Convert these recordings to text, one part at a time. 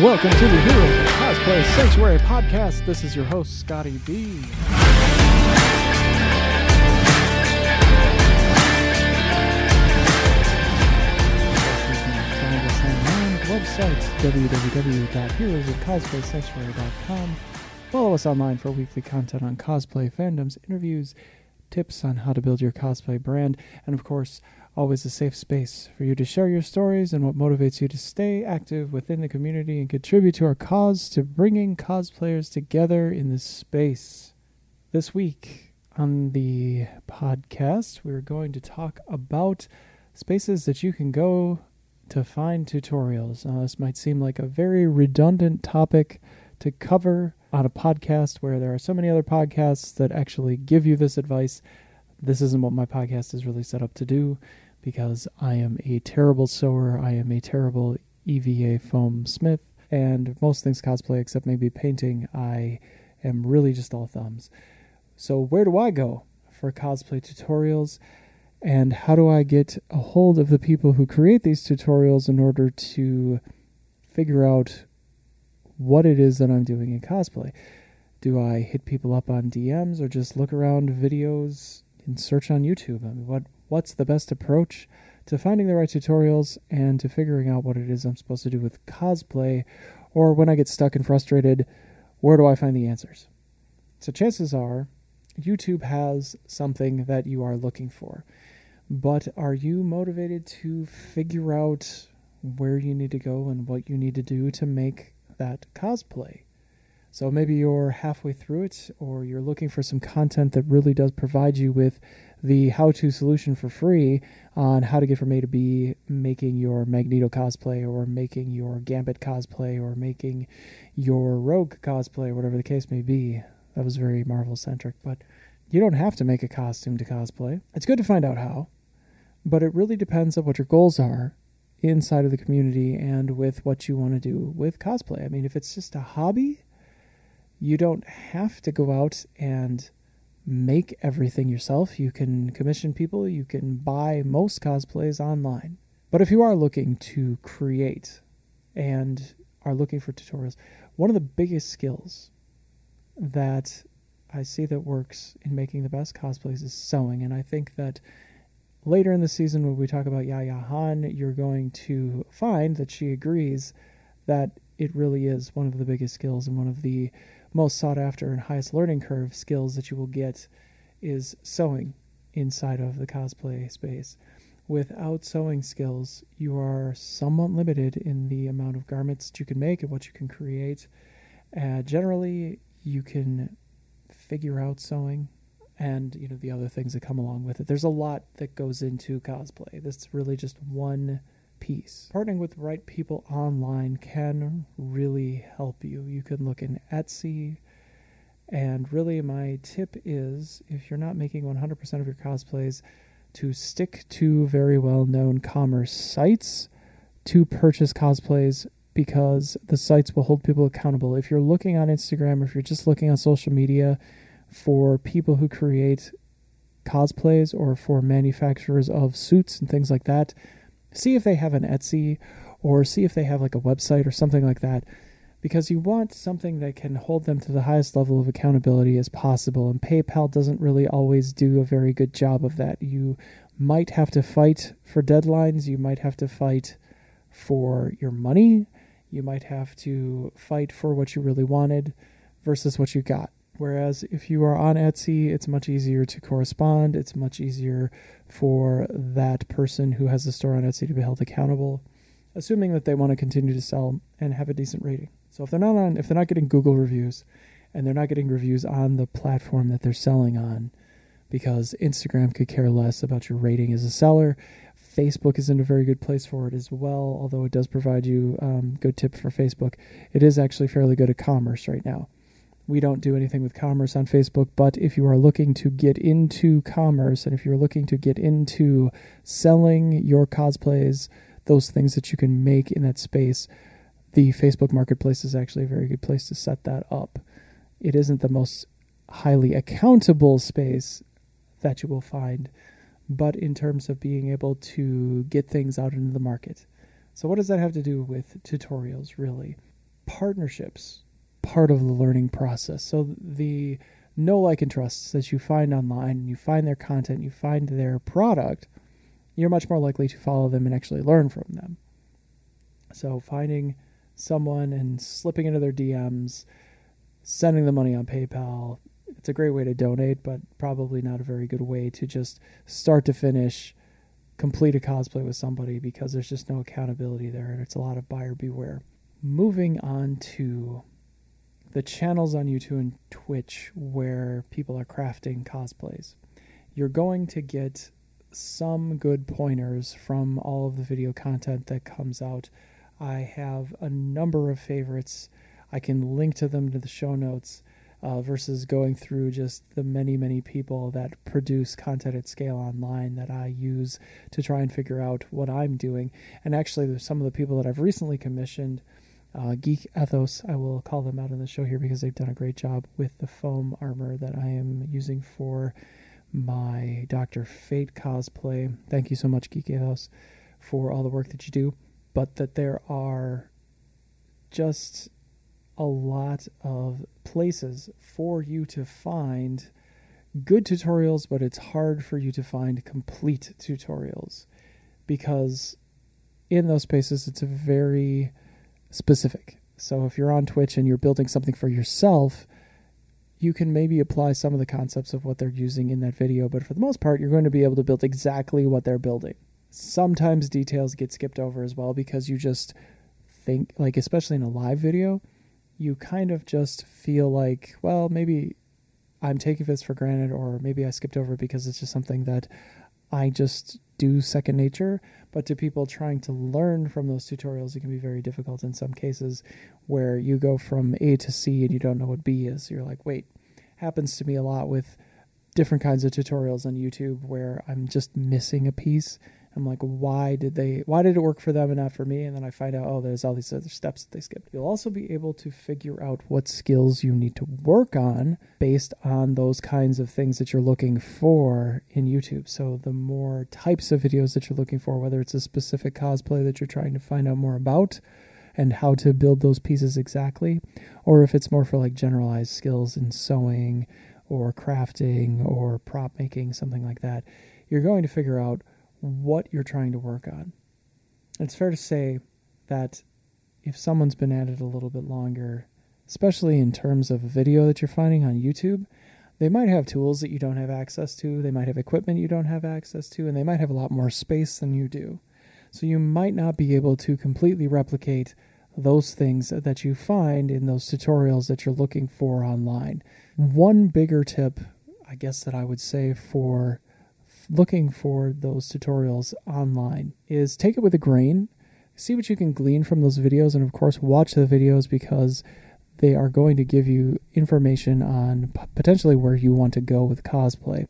Welcome to the Heroes of Cosplay Sanctuary podcast. This is your host, Scotty B. Website www.heroesofcosplaysanctuary.com. Follow us online for weekly content on cosplay, fandoms, interviews, tips on how to build your cosplay brand, and of course, always a safe space for you to share your stories and what motivates you to stay active within the community and contribute to our cause to bringing cosplayers together in this space. This week on the podcast, we're going to talk about spaces that you can go to find tutorials. Uh, this might seem like a very redundant topic to cover on a podcast where there are so many other podcasts that actually give you this advice. This isn't what my podcast is really set up to do because I am a terrible sewer. I am a terrible EVA foam smith, and most things cosplay except maybe painting, I am really just all thumbs. So, where do I go for cosplay tutorials? And how do I get a hold of the people who create these tutorials in order to figure out what it is that I'm doing in cosplay? Do I hit people up on DMs or just look around videos and search on YouTube? I mean, what what's the best approach to finding the right tutorials and to figuring out what it is I'm supposed to do with cosplay? Or when I get stuck and frustrated, where do I find the answers? So chances are YouTube has something that you are looking for. But are you motivated to figure out where you need to go and what you need to do to make that cosplay? So maybe you're halfway through it, or you're looking for some content that really does provide you with the how to solution for free on how to get from A to B, making your Magneto cosplay, or making your Gambit cosplay, or making your Rogue cosplay, whatever the case may be. That was very Marvel centric, but you don't have to make a costume to cosplay. It's good to find out how, but it really depends on what your goals are inside of the community and with what you want to do with cosplay. I mean, if it's just a hobby, you don't have to go out and make everything yourself. You can commission people, you can buy most cosplays online. But if you are looking to create and are looking for tutorials, one of the biggest skills that I see that works in making the best cosplays is sewing. And I think that later in the season, when we talk about Yaya Han, you're going to find that she agrees that it really is one of the biggest skills and one of the most sought after and highest learning curve skills that you will get is sewing inside of the cosplay space. Without sewing skills, you are somewhat limited in the amount of garments that you can make and what you can create. Uh, generally, you can figure out sewing and you know the other things that come along with it. There's a lot that goes into cosplay. This is really just one piece. Partnering with the right people online can really help you. You can look in Etsy, and really, my tip is if you're not making 100% of your cosplays, to stick to very well known commerce sites to purchase cosplays because the sites will hold people accountable. If you're looking on Instagram or if you're just looking on social media for people who create cosplays or for manufacturers of suits and things like that, see if they have an Etsy or see if they have like a website or something like that because you want something that can hold them to the highest level of accountability as possible and PayPal doesn't really always do a very good job of that. You might have to fight for deadlines, you might have to fight for your money, you might have to fight for what you really wanted versus what you got. Whereas if you are on Etsy, it's much easier to correspond. It's much easier for that person who has the store on Etsy to be held accountable, assuming that they want to continue to sell and have a decent rating. So if they're not on, if they're not getting Google reviews, and they're not getting reviews on the platform that they're selling on, because Instagram could care less about your rating as a seller. Facebook isn't a very good place for it as well, although it does provide you um, good tip for Facebook. It is actually fairly good at commerce right now. We don't do anything with commerce on Facebook, but if you are looking to get into commerce and if you're looking to get into selling your cosplays, those things that you can make in that space, the Facebook Marketplace is actually a very good place to set that up. It isn't the most highly accountable space that you will find, but in terms of being able to get things out into the market. So, what does that have to do with tutorials, really? partnerships part of the learning process. So the know, like, and trusts that you find online, you find their content, you find their product, you're much more likely to follow them and actually learn from them. So finding someone and slipping into their DMs, sending the money on PayPal, it's a great way to donate, but probably not a very good way to just start to finish complete a cosplay with somebody because there's just no accountability there and it's a lot of buyer beware. Moving on to the channels on YouTube and Twitch where people are crafting cosplays. You're going to get some good pointers from all of the video content that comes out. I have a number of favorites. I can link to them to the show notes uh, versus going through just the many, many people that produce content at scale online that I use to try and figure out what I'm doing. And actually, some of the people that I've recently commissioned uh, Geek Ethos. I will call them out on the show here because they've done a great job with the foam armor that I am using for my Dr. Fate cosplay. Thank you so much, Geek Ethos, for all the work that you do. But that there are just a lot of places for you to find good tutorials, but it's hard for you to find complete tutorials because in those spaces it's a very specific. So if you're on Twitch and you're building something for yourself, you can maybe apply some of the concepts of what they're using in that video, but for the most part, you're going to be able to build exactly what they're building. Sometimes details get skipped over as well because you just think, like, especially in a live video, you kind of just feel like, well, maybe I'm taking this for granted, or maybe I skipped over because it's just something that I just do second nature. But to people trying to learn from those tutorials, it can be very difficult in some cases where you go from A to C and you don't know what B is. You're like, wait, happens to me a lot with different kinds of tutorials on YouTube where I'm just missing a piece I'm like, why did they? Why did it work for them and not for me? And then I find out, oh, there's all these other steps that they skipped. You'll also be able to figure out what skills you need to work on based on those kinds of things that you're looking for in YouTube. So the more types of videos that you're looking for, whether it's a specific cosplay that you're trying to find out more about and how to build those pieces exactly, or if it's more for like generalized skills in sewing or crafting or prop making, something like that, you're going to figure out what you're trying to work on. It's fair to say that if someone's been at it a little bit longer, especially in terms of a video that you're finding on YouTube, they might have tools that you don't have access to, they might have equipment you don't have access to, and they might have a lot more space than you do. So you might not be able to completely replicate those things that you find in those tutorials that you're looking for online. One bigger tip, I guess, that I would say for looking for those tutorials online is take it with a grain, see what you can glean from those videos, and of course, watch the videos because they are going to give you information on potentially where you want to go with cosplay.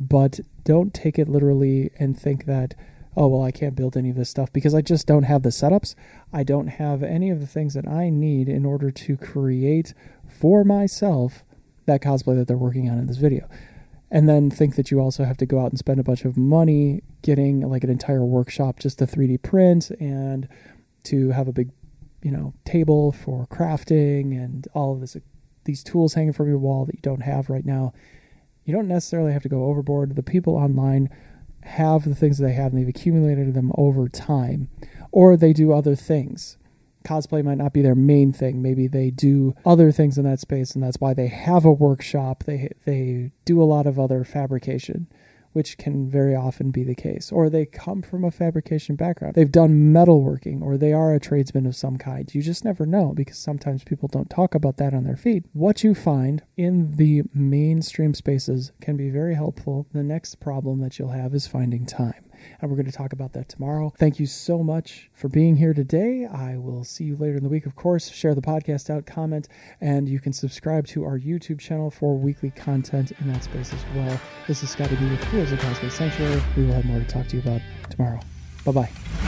But don't take it literally and think that, oh, well, I can't build any of this stuff because I just don't have the setups. I don't have any of the things that I need in order to create for myself that cosplay that they're working on in this video and then think that you also have to go out and spend a bunch of money getting like an entire workshop just to 3D print and to have a big, you know, table for crafting and all of this these tools hanging from your wall that you don't have right now. You don't necessarily have to go overboard. The people online have the things that they have and they've accumulated them over time or they do other things cosplay might not be their main thing. Maybe they do other things in that space, and that's why they have a workshop. They they do a lot of other fabrication, which can very often be the case. Or they come from a fabrication background. They've done metalworking, or they are a tradesman of some kind. You just never know because sometimes people don't talk about that on their feed. What you find in the mainstream spaces can be very helpful. The next problem that you'll have is finding time and we're going to talk about that tomorrow. Thank you so much for being here today. I will see you later in the week, of course. Share the podcast out, comment, and you can subscribe to our YouTube channel for weekly content in that space as well. This is Scotty B with Heroes of Cosplay Sanctuary. We will have more to talk to you about tomorrow. Bye bye.